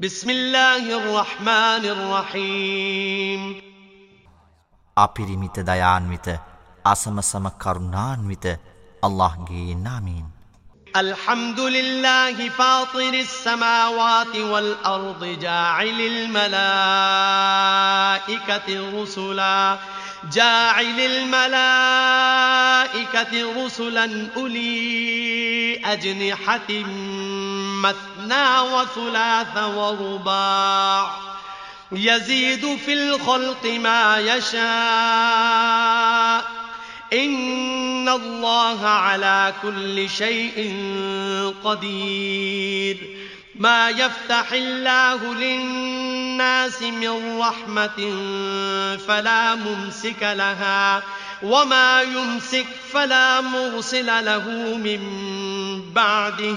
بسم الله الرحمن الرحيم අපිරිමිත දයාන්විත අසමසම කරුණාන්විත අල්ලාහ්ගේ නාමයෙන් الحمد لله فاطر السماوات والأرض جاعل الملائكة رسلا جاعل الملائكة رسلا أولي أجنحة مثنى وثلاث ورباع يزيد في الخلق ما يشاء إن الله على كل شيء قدير ما يفتح الله للناس من رحمة فلا ممسك لها وما يمسك فلا مرسل له من بعده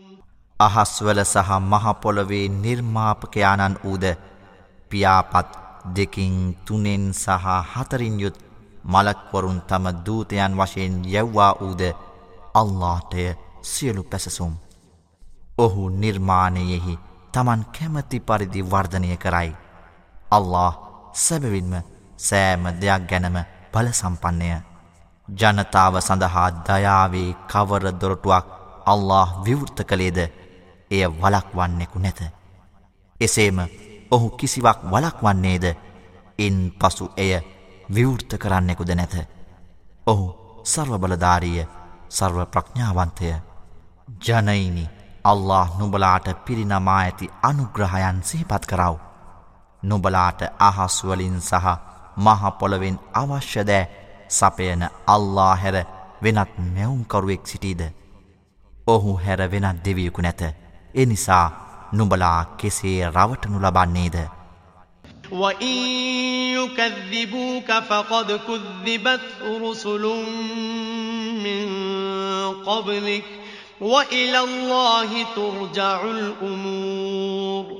අහස්වල සහ මහපොළොවේ නිර්මාපකයාණන් වූද පියාපත් දෙකින් තුනෙන් සහ හතරින් යුත් මලක්වරුන් තම දූතයන් වශයෙන් යැව්වා වූද අල්ලාටය සියලු පැසසුම්. ඔහු නිර්මාණයෙහි තමන් කැමති පරිදි වර්ධනය කරයි. අල්له සැබවින්ම සෑම දෙයක් ගැනම පලසම්පන්නය ජනතාව සඳහා දයාවේ කවර දොරටුවක් අල්له විවෘත කළේද? එය වලක් වන්නෙකු නැත. එසේම ඔහු කිසිවක් වලක් වන්නේද ඉන් පසු එය විවෘත කරන්නෙකුද නැත. ඔහු සර්වබලධාරීය සර්ව ප්‍රඥාවන්තය ජනයිනි අල්له නුබලාට පිරිනමා ඇති අනුග්‍රහයන් සිහිපත් කරව. නුබලාට අහස්වලින් සහ මහපොළවෙන් අවශ්‍ය දෑ සපයන අල්ලා හැර වෙනත් නැවුම්කරුවෙක් සිටීද. ඔහු හැර වෙනත් දෙවියකු නැත. එනිසා නුබලා කෙසේ රවටනු ලබන්නේද. وَإِن يُكَذِّبُوكَ فَقَدْ كُذِّبَتْ رُسُلٌ مِّن قَبْلِكَ وَإِلَى اللَّهِ تُرْجَعُ الْأُمُورُ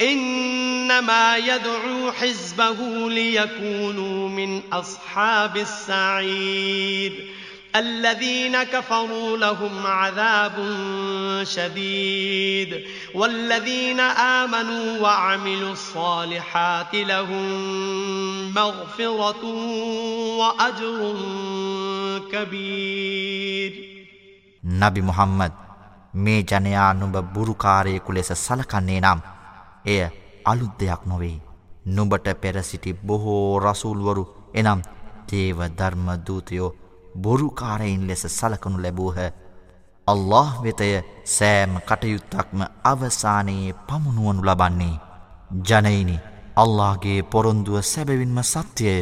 إِنَّمَا يَدْعُو حِزْبَهُ لِيَكُونُوا مِنْ أَصْحَابِ السَّعِيرِ الذين كفروا لهم عذاب شديد والذين آمنوا وعملوا الصالحات لهم مغفرة وأجر كبير නබි මුහම්මද් මේ ජනයා නුඹ බුරුකාරයෙකු ලෙස සලකන්නේ නම් එය අලුත් දෙයක් නොවේ. නුඹට පෙර සිටි බොහෝ රසූල්වරු එනම් දේව ධර්ම දූතයෝ බොරුකාරයින් ලෙස සලකනු ලැබූහ. අල්له වෙතය සෑම කටයුත්තක්ම අවසානයේ පමුණුවනු ලබන්නේ. ජනයිනි අල්لهගේ පොරොන්දුව සැබවින්ම සත්‍යය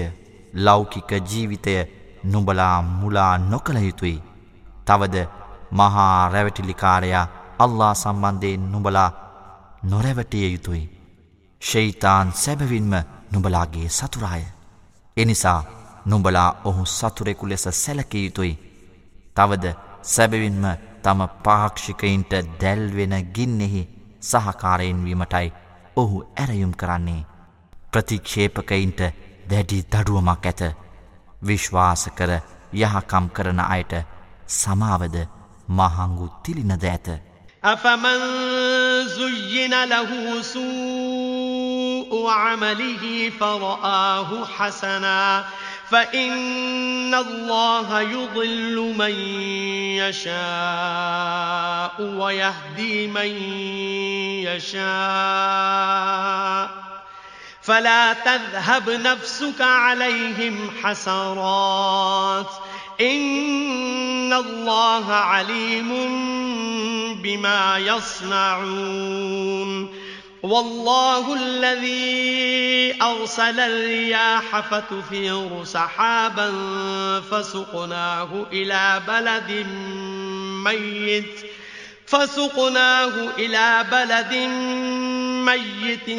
ලෞකික ජීවිතය නුඹලා මුලා නොකළ යුතුයි. තවද මහා රැවටිලිකාරයා අල්ලා සම්බන්ධයෙන් නුඹලා නොරැවටිය යුතුයි ශෛතාන් සැබවින්ම නුබලාගේ සතුරාය එනිසා නුඹලා ඔහු සතුරෙකු ලෙස සැලකිය යුතුයි. තවද සැබවින්ම තම පාක්ෂිකයින්ට දැල්වෙන ගින්නෙහි සහකාරයෙන් වීමටයි ඔහු ඇරයුම් කරන්නේ. ප්‍රතික්ෂේපකයින්ට දැඩි දඩුවමක් ඇත. විශ්වාස කර යහකම් කරන අයට සමාවද මහංගු තිලිනද ඇත. أفمن زين له سوء عمله فرآه حسنا فإن الله يضل من يشاء ويهدي من يشاء فلا تذهب نفسك عليهم حسرات إن الله عليم بما يصنعون والله الذي أرسل الرياح فتثير سحابا فسقناه إلى بلد ميت فسقناه إلى بلد ميت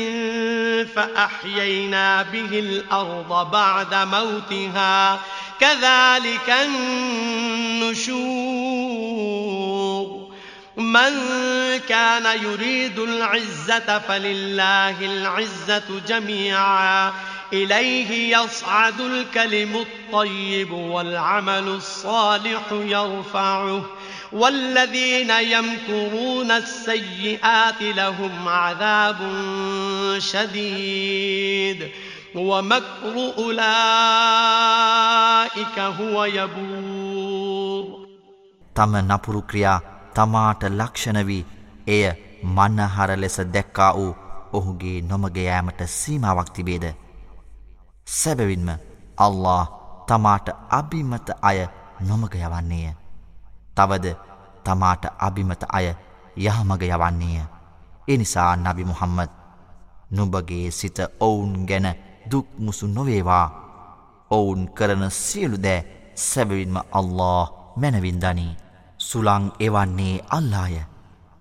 فأحيينا به الأرض بعد موتها. كذلك النشور. من كان يريد العزة فلله العزة جميعا. إليه يصعد الكلم الطيب والعمل الصالح يرفعه. والذين يمكرون السيئات لهم عذاب شديد. ومكر أولئك هو يبور. තම නපුරු ක්‍රියා තමාට ලක්ෂණ වී එය මනහර ලෙස දැක්කා වූ ඔහුගේ නොමග යාමට සීමාවක් තිබේද? සැබවින්ම අල්ලා තමාට අභිමත අය නොමග යවන්නේය. තවද තමාට අභිමත අය යහමග යවන්නේය. එනිසා නබි මුහම්මද නුබගේ සිත ඔවුන් ගැන දුක්මුසු නොවේවා. ඔවුන් කරන සියලු දෑ සැබවින්ම අල්له මැනවින්දනී සුළං එවන්නේ අල්ලාය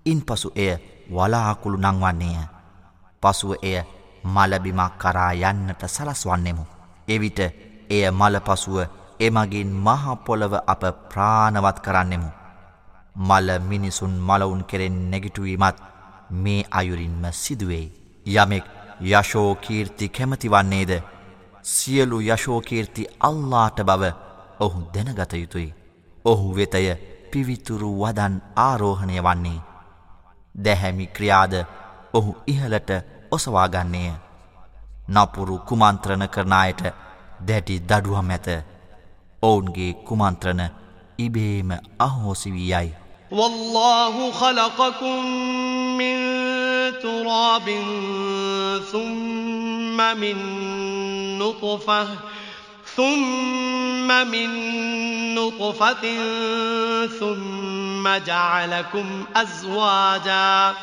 ඉන් පසු එය වලාකුළු නංවන්නේය. පසුව එය මලබිමක් කරා යන්නට සලස්වන්නෙමු. එවිට එය මල පසුව එමගින් මහපොළව අප ප්‍රාණවත් කරන්නෙමු. මල මිනිසුන් මලවුන් කෙරෙන් නැගිටුවීමත් මේ අයුරින්ම සිදුවෙයි. යමෙක් යශෝකීර්ති කැමතිවන්නේද සියලු යශෝකීර්ති අල්ලාට බව ඔහු දැනගත යුතුයි. ඔහු වෙතය පිවිතුරු වදන් ආරෝහණය වන්නේ. දැහැමි ක්‍රියාද ඔහු ඉහලට ඔසවාගන්නේය. නපුරු කුමන්ත්‍රණ කරනායට දැටි දඩුවම් ඇත. ඔවුන්ගේ කුමන්ත්‍රණ ඉබේම අහෝසි වී යයි. والله خلقكم من تراب ثم من نطفة ثم من نطفة ثم جعلكم أزواجا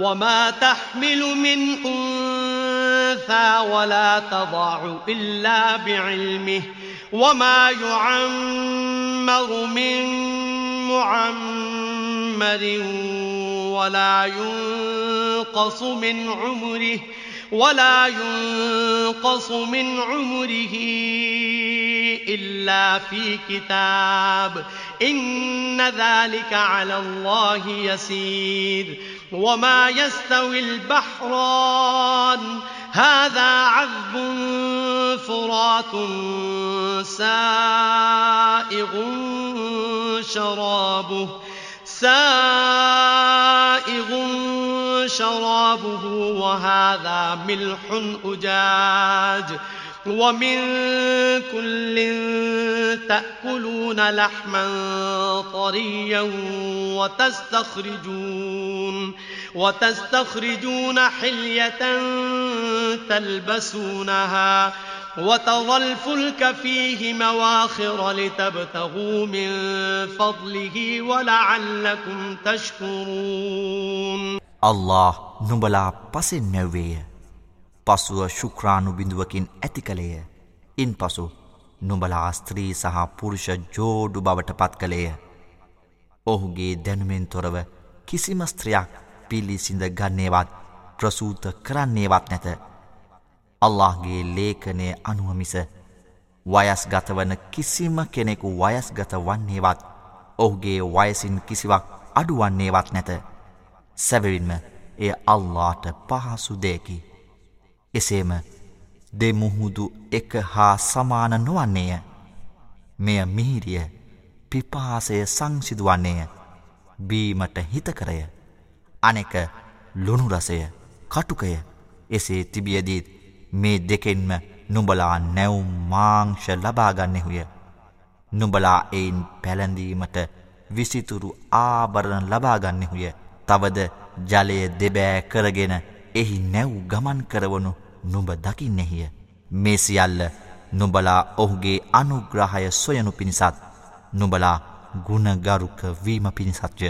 وما تحمل من أنثى ولا تضع إلا بعلمه وما يعمر من معمر ولا ينقص من عمره ولا ينقص من عمره إلا في كتاب إن ذلك على الله يسير وما يستوي البحران هذا عذب فرات سائغ شرابه سائغ شرابه وهذا ملح أجاج ومن كل تأكلون لحما طريا وتستخرجون وتستخرجون حلية تلبسونها وترى الفلك فيه مواخر لتبتغوا من فضله ولعلكم تشكرون الله නුඹලා පසෙන් මැව්වේය. පසුව ශුක්‍රාණු බිඳුවකින් ඇති කළේය. ඉන් පසු නුඹලා ස්ත්‍රී සහ පුරුෂ ජෝඩු බවට පත් කළේය. ඔහුගේ දැනුමෙන් තොරව කිසිම ස්ත්‍රයක් පිළිසිඳ ගන්නේවත් ප්‍රසූත කරන්නේවත් නැත. අල්لهගේ ලේඛනය අනුවමිස වයස්ගත වන කිසිම කෙනෙකු වයස්ගත වන්නේවත් ඔහුගේ වයසින් කිසිවක් අඩුවන්නේවත් නැත. සැබවින්ම එය අල්ලාට පහසු දෙයකි. එසේම දෙමුහුදු එක හා සමාන නොවන්නේය. මෙය මිහිරිය පිපාසය සංසිදුවන්නේය බීමට හිතකරය. අනෙක ලුණුරසය කටුකය එසේ තිබියදීත් මේ දෙකෙන්ම නුඹලා නැවුම් මාංශ ලබාගන්නෙහුය. නුඹලා එයින් පැළඳීමට විසිතුරු ආභරණ ලබාගන්නෙහුය. තවද ජලය දෙබෑ කරගෙන එහි නැව් ගමන් කරවනු නුඹ දකින්නෙහිය. මේ සියල්ල නුඹලා ඔහුගේ අනුග්‍රහය සොයනු පිණිසත් නුඹලා ගුණගරුක වීම පිණිසත්ය.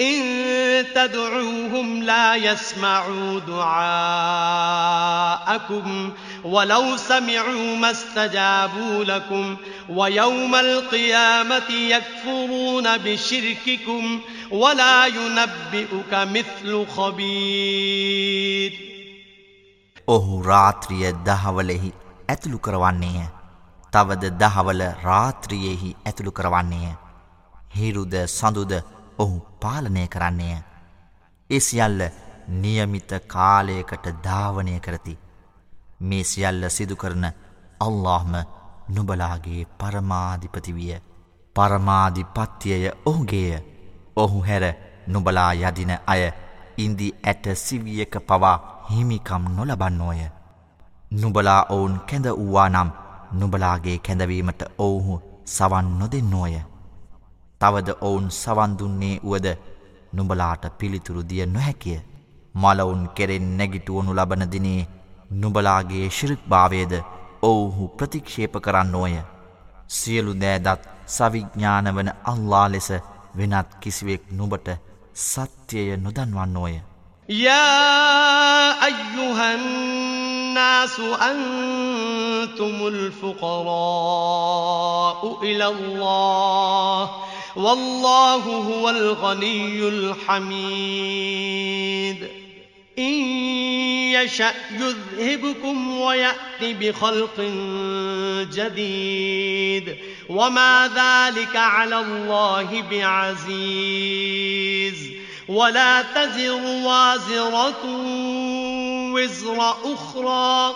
إن تدعوهم لا يسمعوا دعاءكم ولو سمعوا ما استجابوا لكم ويوم القيامة يكفرون بشرككم ولا ينبئك مثل خبير ඔහු රාත්‍රිය දහවලෙහි ඇතුළු කරවන්නේය. තවද දහවල රාත්‍රියෙහි ඇතුළු කරවන්නේය. හිරුද සඳුද ඔහු පාලනය කරන්නේය. ඒ සියල්ල නියමිත කාලයකට ධාවනය කරති. මේ සියල්ල සිදු කරන අල්لهම නුබලාගේ පරමාධිපතිවිය පරමාධිපත්තියය ඔහුගේය ඔහු හැර නුබලා යදින අය ඉන්දි ඇට සිවියක පවා හිමිකම් නොලබන්නෝය. නුබලා ඔවුන් කැඳ වූවා නම් නුබලාගේ කැඳවීමට ඔවුහු සවන් නොදෙන්නෝය. තවද ඔවුන් සවන්දුන්නේ වුවද නුඹලාට පිළිතුරු දිය නොහැකිය. මලවුන් කෙරෙන් නැගිටුවනු ලබන දිනේ නුබලාගේ ශිරික් භාවයද ඔවුහු ප්‍රතික්ෂේප කරන්න ඕය. සියලු දෑදත් සවිඥ්ඥාන වන අල්ලා ලෙස වෙනත් කිසිවෙක් නුබට සත්‍යය නොදන්වන්න ඕය. යා අයුහන්නාසු අන්තුමුල් ෆුකොරෝ ඉලල්له. والله هو الغني الحميد. إن يشأ يذهبكم ويأت بخلق جديد. وما ذلك على الله بعزيز. ولا تزر وازرة وزر أخرى.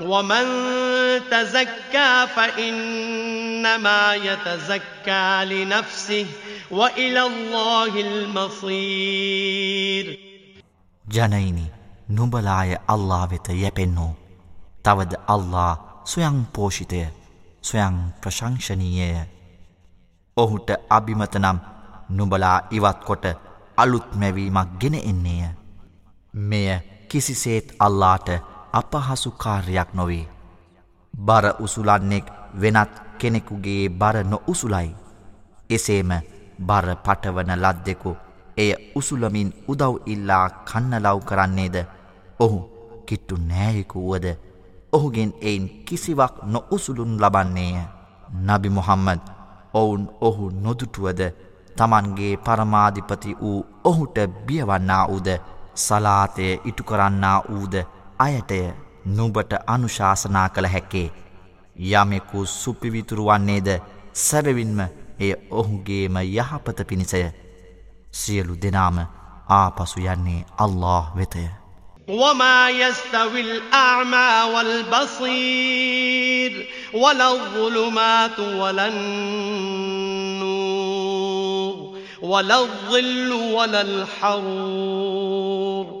ومن تزكى فإنما يتزكى لنفسه وإلى الله المصير ජනයිනි නුඹලාය අල්ලා වෙත යැපෙන්නෝ තවද අල්ලා සොයං පෝෂිතය සොයං ප්‍රශංෂනීයය ඔහුට අභිමත නම් නුඹලා ඉවත් කොට අලුත් මැවීමක් ගෙන එන්නේය මෙය කිසිසේත් අල්ලාට අපහසු කාර්යක් නොවේ. බර උසුලන්නෙක් වෙනත් කෙනෙකුගේ බර නො උසුලයි. එසේම බර පටවන ලද්දෙකු එය උසුලමින් උදව් ඉල්ලා කන්නලව් කරන්නේද ඔහු කිට්ටු නෑයෙකු වුවද ඔහුගෙන් එයින් කිසිවක් නො උසුළුන් ලබන්නේය. නබි මොහම්මද ඔවුන් ඔහු නොදුටුවද තමන්ගේ පරමාධිපති වූ ඔහුට බියවන්නා වූද සලාතය ඉටු කරන්නා වූද අයටය නුබට අනුශාසනා කළ හැක්කේ යමෙකු සුපිවිතුරු වන්නේද සැබවින්ම එය ඔහුගේම යහපත පිණිසය සියලු දෙනාම ආපසු යන්නේ අල්له වෙතය. وما يستوي الأعمى والبصير ولا الظلمات ولا النور ولا الظل ولا الحرور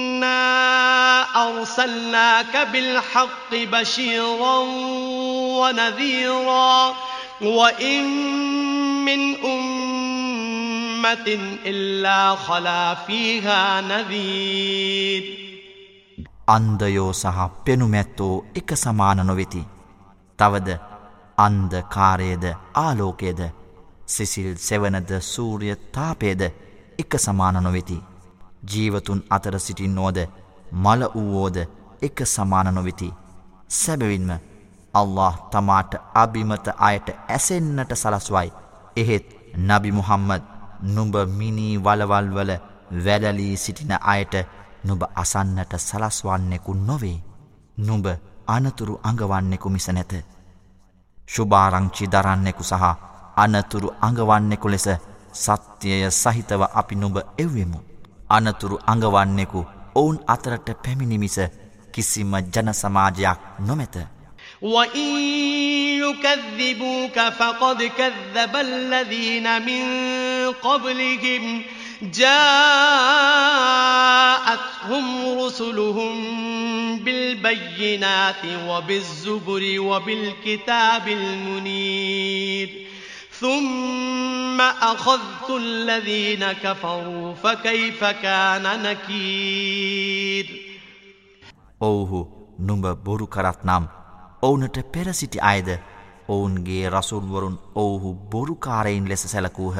أرسلناك بالحق بشيرا ونذيرا وإن من أمة إلا خلا فيها نذير අන්දයෝ සහ පෙනුමැත්තෝ එක සමාන නොවෙති. තවද අන්දකාරයද ආලෝකයද සිසිල් සෙවනද සූරිය තාපයද එක සමාන නොවෙති. ජීවතුන් අතර සිටින් නෝද මල වූවෝද එක සමාන නොවෙති. සැබවින්ම අල්له තමාට අභිමත අයට ඇසෙන්න්නට සලස්වයි. එහෙත් නබි මුහම්මද නුඹ මිනී වලවල්වල වැලලී සිටින අයට නුබ අසන්නට සලස්වන්නෙකු නොවේ. නුඹ අනතුරු අඟවන්නෙකු මිස නැත. ශුභාරංචි දරන්නෙකු සහ අනතුරු අඟවන්නෙකු ලෙස සත්‍යය සහිතව අපි නුඹ එව්වෙමු. අනතුරු අඟවන්නෙකු ඔවුන් අතරට පැමිණිමිස කිසිම ජනසමාජයක් නොමැත. وَإِن يُكَذِّبُوكَ فَقَدْ كَذَّبَ الَّذِينَ مِن قَبْلِهِمْ جاءتهم رسلهم بالبينات وبالزبر وبالكتاب المنير ثم أخذت الذين كفروا فكيف كان نكير ඔවුහු නුඹ බොරු කරත් නම් ඔවුනට පෙරසිටි අයද ඔවුන්ගේ රසුල්වරුන් ඔවුහු බොරුකාරයින් ලෙස සැලකූහ.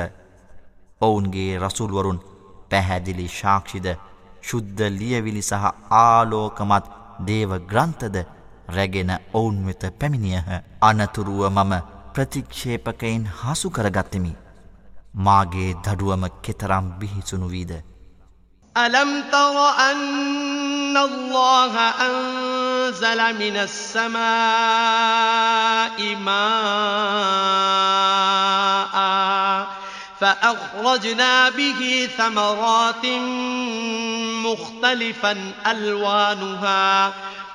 ඔවුන්ගේ රසුල්වරුන් පැහැදිලි ශාක්ෂිද ශුද්ධ ලියවිලි සහ ආලෝකමත් දේව ග්‍රන්ථද රැගෙන ඔවුන් වෙත පැමිණියහ අනතුරුව මම ප්‍රතික්ෂේපකයින් හසු කරගත්තෙමි. මාගේ දඩුවම කෙතරම් බිහිසුණු වීද. ألم تر أن الله أنزل من السماء ماء فأخرجنا به ثمرات مختلفا ألوانها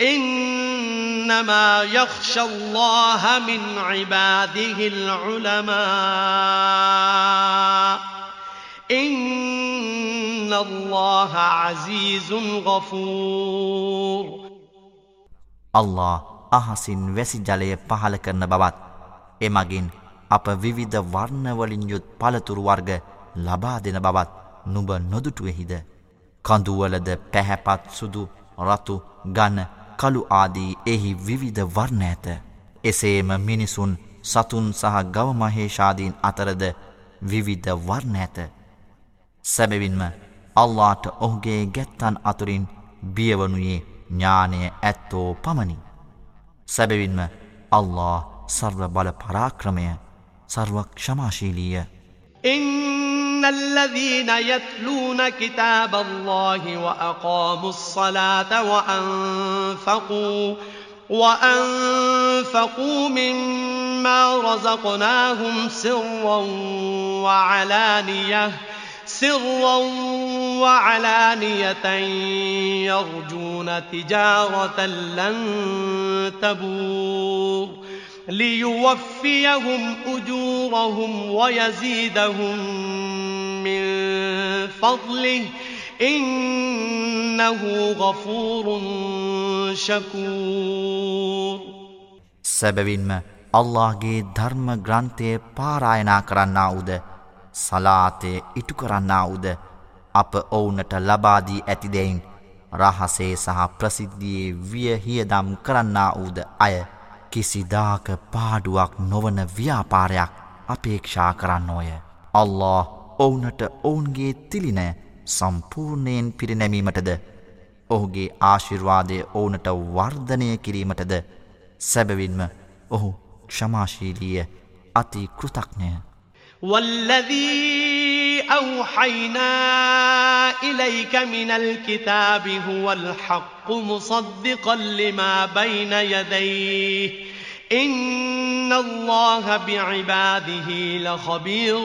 إنما يخشى الله من عباده العلماء إن الله عزيز غفور الله අහසින් වැසි ජලය පහල කරන බවත් එමගින් අප විවිධ වර්ණවලින් යුත් පළතුරු වර්ග ලබා දෙන බවත් නුඹ නොදුටුවෙහිද. කඳුවලද පැහැපත් සුදු රතු ගන්න කළු ආදී එහි විවිධ වර්ණ ඇත. එසේම මිනිසුන් සතුන් සහ ගවමහේෂාදීන් අතරද විවිධ වර්ණ ඇත. සැබවින්ම අල්ලාට ඔහුගේ ගැත්තන් අතුරින් බියවනුයේ ඥානය ඇත්තෝ පමණි. සැබවින්ම අල්له සර්ව බල පරාක්‍රමය සර්ව ක්ෂමාශීලීය. إن الذين يتلون كتاب الله وأقاموا الصلاة وأنفقوا وأنفقوا مما رزقناهم سرا وعلانية سرا وعلانية يرجون تجارة لن تبور ليوفيهم أجورهم ويزيدهم فضله إنه غفور شكور සැබවින්ම අල්ලාහගේ ධර්ම ග්‍රන්ථය පාරායනා කරන්නා වූද සලාතය ඉටු කරන්නා වූද අප ඔවුන්ට ලබා දී ඇති දෙයින් රහසේ සහ ප්‍රසිද්ධියේ විය හියදම් කරන්නා වූද අය කිසිදාක පාඩුවක් නොවන ව්‍යාපාරයක් අපේක්ෂා කරන්නෝය. අල්له ඔවුනට ඔවුන්ගේ තිලිනය සම්පූර්ණයෙන් පිරිනැමීමටද ඔහුගේ ආශිර්වාදය ඕනට වර්ධනය කිරීමටද සැබවින්ම ඔහු ක්ෂමාශීලිය අති කෘතක්නය. والذي أوحينا إليك من الكتاب هو الحق مصدقا لما بين يديه إن الله بعباده لخبير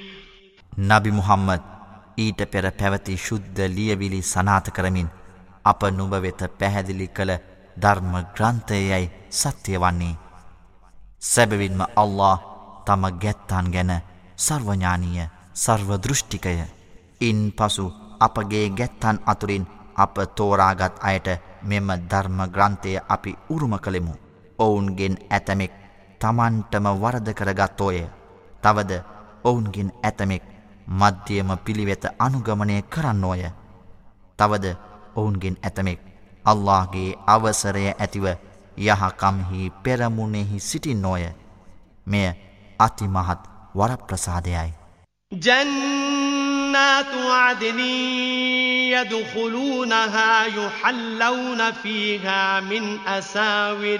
නබි මුහම්මද ඊට පෙර පැවති ශුද්ධ ලියවිලි සනාත කරමින් අප නුඹ වෙත පැහැදිලි කළ ධර්ම ග්‍රන්ථයයි සත්‍ය වන්නේ. සැබවින්ම අල්له තම ගැත්තාන් ගැන සර්වඥානීය සර්වදෘෂ්ටිකය. ඉන් පසු අපගේ ගැත්තන් අතුරින් අප තෝරාගත් අයට මෙම ධර්ම ග්‍රන්ථය අපි උරුම කළෙමු. ඔවුන්ගෙන් ඇතමෙක් තමන්ටම වරද කරගත්තෝය. තවද ඔවුන්ගෙන් ඇතමෙක් මධ්‍යම පිළිවෙත අනුගමනය කරන්නෝය. තවද ඔවුන්ගෙන් ඇතමෙක් අල්لهගේ අවසරය ඇතිව යහකම්හි පෙරමුණෙහි සිටින්නෝය. මෙය අතිමහත් වරප්‍රසාදයයි. جنات عدن يدخلونها يحلون فيها من أساور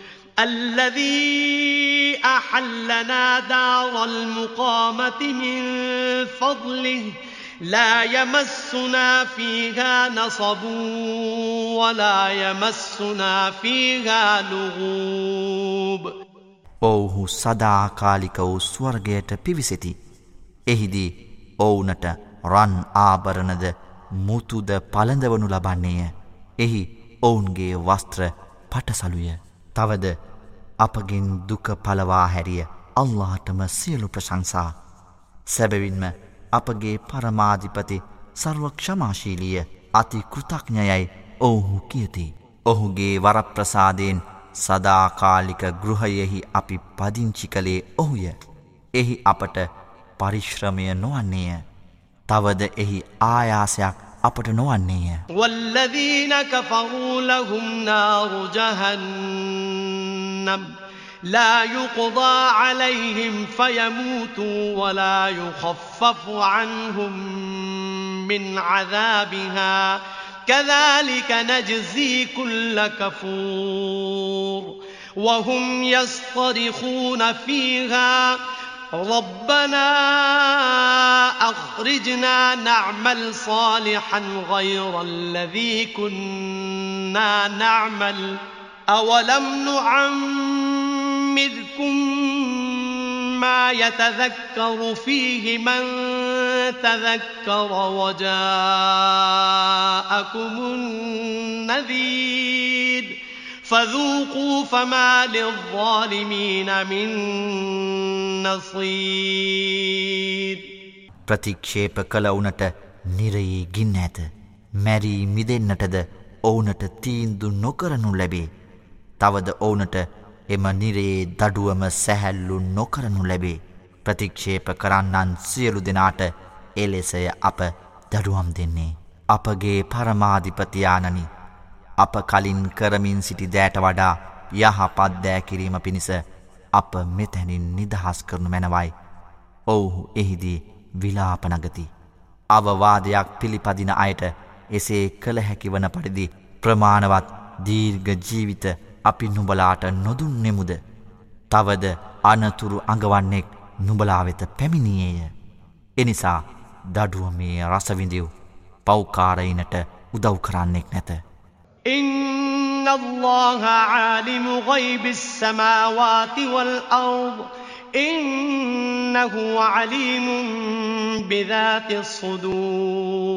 الذي أحلنا دار المقامة من فضله لا يمسنا فيها نصب ولا يمسنا فيها لغوب ඔවුහු සදාකාලික වූ ස්වර්ගයට පිවිසෙති. එහිදී ඔවුනට රන් ආභරණද මුතුද පළඳවනු ලබන්නේය. එහි ඔවුන්ගේ වස්ත්‍ර පටසලුය. තවද අපගෙන් දුක පලවා හැරිය අල්ලාටම සියලු ප්‍රශංසා සැබවින්ම අපගේ පරමාධිපති සර්වක්ෂමාශීලිය අති කෘතඥයයි ඔවුහු කියති. ඔහුගේ වරප්‍රසාදයෙන් සදාකාලික ගෘහයෙහි අපි පදිංචි කළේ ඔහුය. එහි අපට පරිශ්‍රමය නොවන්නේය. තවද එහි ආයාසයක් අපට නොවන්නේය. වල්ලදීනක පවූලහුම්නා රුජහන්න. جهنم لا يقضى عليهم فيموتوا ولا يخفف عنهم من عذابها. كذلك نجزي كل كفور. وهم يصطرخون فيها. ربنا أخرجنا نعمل صالحا غير الذي كنا نعمل. أولم نعمركم ما يتذكر فيه من تذكر وجاءكم النذير فذوقوا فما للظالمين من نصير ප්‍රතික්ෂේප කළ වුනට නිරයේ ගින්න ඇත. මැරී මිදෙන්න්නටද ඕනට තීන්දු නොකරනු ලැබේ. තවද ඕනට එම නිරයේ දඩුවම සැහැල්ලු නොකරනු ලැබේ. ප්‍රතික්ෂේප කරන්නන් සියලු දෙනාට එලෙසය අප දඩුවම් දෙන්නේ. අපගේ පරමාධිපතියානනි අප කලින් කරමින් සිටි දෑට වඩා යහපත් දෑකිරීම පිණිස අප මෙතැනින් නිදහස් කරනු මැනවයි. ඔවුහු එහිදී විලාපනගති. අවවාදයක් පිළිපදින අයට එසේ කළ හැකිවන පරිදි ප්‍රමාණවත් දීර්ග ජීවිත අපි නුබලාට නොදුන්නෙමුද. තවද අනතුරු අඟවන්නෙක් නුබලාවෙත පැමිණියේය. එනිසා දඩුවමේ රසවිඳිව් පෞකාරයිනට උදව් කරන්නෙක් නැත. إن الله عالم غيب السماوات والأرض إنه عليم بذات الصدور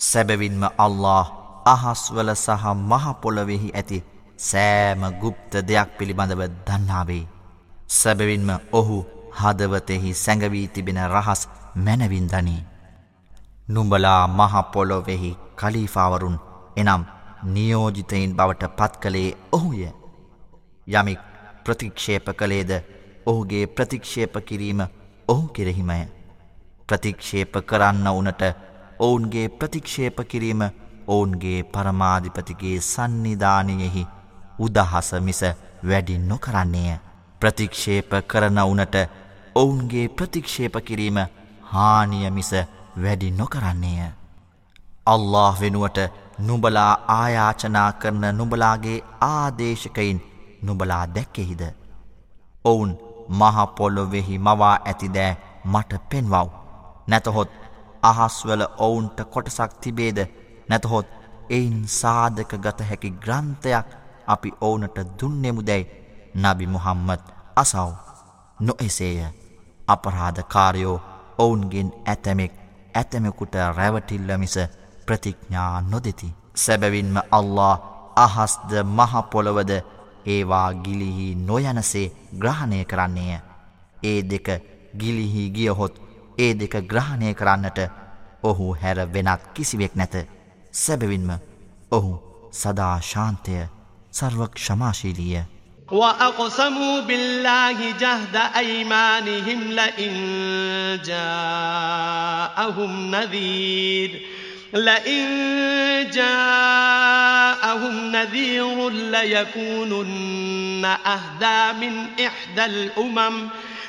සැබවින්ම අල්له අහස්වල සහ මහපොළොවෙහි ඇති සෑම ගුප්ත දෙයක් පිළිබඳව දන්නාවේ. සැබවින්ම ඔහු හදවතෙහි සැඟවී තිබෙන රහස් මැනවින් දනී. නුඹලා මහපොලොවෙහි කලීෆාවරුන් එනම් නියෝජිතයින් බවට පත් කළේ ඔහුය. යමික් ප්‍රතික්ෂේප කළේද ඔහුගේ ප්‍රතික්ෂේප කිරීම ඔහු කෙරෙහිමය. ප්‍රතික්ෂේප කරන්න වනට ඔවුන්ගේ ප්‍රතික්ෂේප කිරීම ඔවුන්ගේ පරමාධිපතිගේ සන්නිධානයෙහි උදහස මිස වැඩි නොකරන්නේය. ප්‍රතික්ෂේප කරන වනට ඔවුන්ගේ ප්‍රතික්ෂේප කිරීම හානිය මිස වැඩි නොකරන්නේය. අල්له වෙනුවට නුබලා ආයාචනා කරන නුබලාගේ ආදේශකයින් නුබලා දැක්කෙහිද. ඔවුන් මහපොල්ලොවෙහි මවා ඇතිදෑ මට පෙන්වව්. නැතහොත් අහස්වල ඔවුන්ට කොටසක් තිබේද නැතහොත් එයින් සාධක ගත හැකි ග්‍රන්ථයක් අපි ඕනට දුන්නෙමුදැයි නබි මුහම්මත් අසව් නොඑසේය අපරාධකාරයෝ ඔවුන්ගෙන් ඇතැමෙක් ඇතැමෙකුට රැවටිල්ල මිස ප්‍රතිඥා නොදෙති. සැබැවින්ම අල්له අහස්ද මහපොළොවද ඒවා ගිලිහි නොයනසේ ග්‍රහණය කරන්නේය. ඒ දෙක ගිලිහි ගියහොත් ඒ දෙක ග්‍රහණය කරන්නට ඔහු හැර වෙනත් කිසිවෙක් නැත. සැබවින්ම ඔහු සදා ශාන්තය සර්වක් ශමාශීලිය. وأقسموا بالله جهد أيمانهم لئن جاءهم نذير لئن جاءهم نذير ليكونن أهدى من إحدى الأمم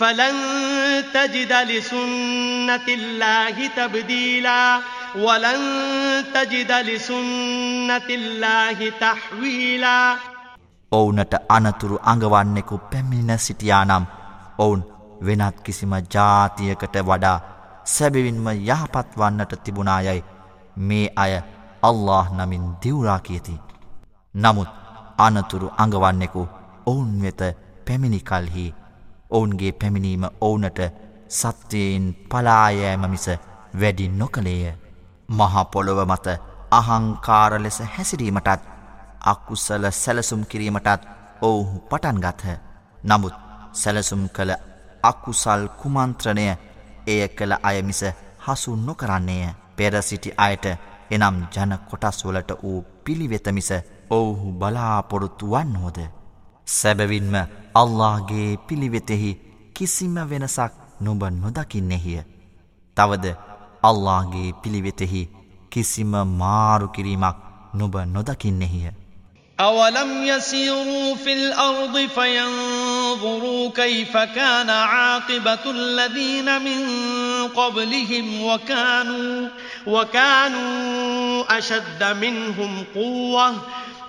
فلن تجد لسنة الله تبديلا ولن تجد لسنة الله تحويلا ඔවුනට අනතුරු අඟවන්නෙකු පැමිණ සිටියානම් ඔවුන් වෙනත් කිසිම ජාතියකට වඩා සැබවින්ම යහපත් වන්නට තිබුණායයි මේ අය අල්له නමින් දිවුරා කියති. නමුත් අනතුරු අඟවන්නෙකු ඔවුන් වෙත පැමිණිකල්හි ඔවුන්ගේ පැමිණීම ඔවුනට සත්‍යයෙන් පලායෑම මිස වැඩි නොකළේය. මහපොළොව මත අහංකාර ලෙස හැසිරීමටත් අකුසල සැලසුම් කිරීමටත් ඔවුහු පටන්ගත්හ. නමුත් සැලසුම් කළ අකුසල් කුමන්ත්‍රණය එය කළ අයමිස හසු නොකරන්නේය. පෙරසිටි අයට එනම් ජන කොටස්වලට වූ පිළිවෙතමිස ඔවුහු බලාපොරොත්තු වන්නහෝද. සැබවින්ම අල්لهගේ පිළිවෙතෙහි කිසිම වෙනසක් නුබ නොදකින්නෙහිය. තවද අල්لهගේ පිළිවෙතෙහි කිසිම මාරුකිරීමක් නුබ නොදකින්නෙහිය. أولم يسيروا في الأرض فينظروا كيف كان عاقبة الذين من قبلهم وكانوا وكانوا أشد منهم قوةً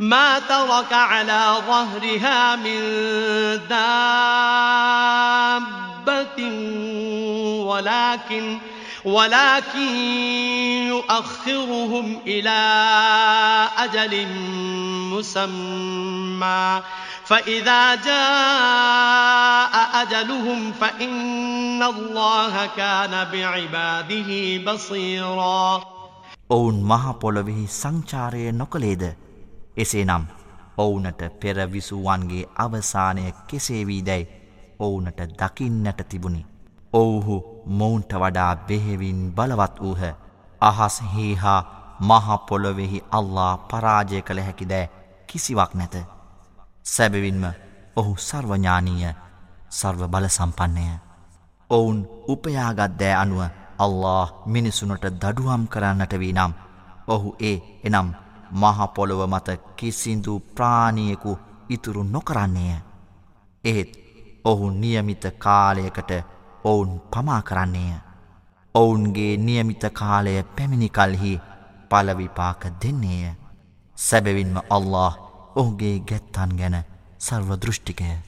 ما ترك على ظهرها من دابة ولكن ولكن يؤخرهم إلى أجل مسمى فإذا جاء أجلهم فإن الله كان بعباده بصيرا ඔවුන් මහපොළොවෙහි සංචාරය නොකළේද එසේනම් ඔවුනට පෙරවිසුවන්ගේ අවසානය කෙසේවී දැයි ඔවුනට දකින්නට තිබුණි. ඔවුහු මොවුන්ට වඩා බෙහෙවින් බලවත් වූහ අහස්හි හා මහපොළොවෙහි අල්ලා පරාජය කළ හැකි දෑ කිසිවක් නැත. සැබවින්ම ඔහු සර්වඥානීය සර්ව බල සම්පන්නය. ඔවුන් උපයාගත් දෑ අනුව අල්له මිනිසුනට දඩුවම් කරන්නට වී නම් ඔහු ඒ එනම් මහපොළොව මත කිසිදු ප්‍රාණියකු ඉතුරු නොකරන්නේය. ඒත් ඔහු නියමිත කාලයකට ඔවුන් පමා කරන්නේය. ඔවුන්ගේ නියමිත කාලය පැමිණිකල්හි පලවිපාක දෙන්නේය. සැබවින්ම අල්له ඔහුගේ ගැත්තන් ගැන සර්ව දෘෂ්ටිකය.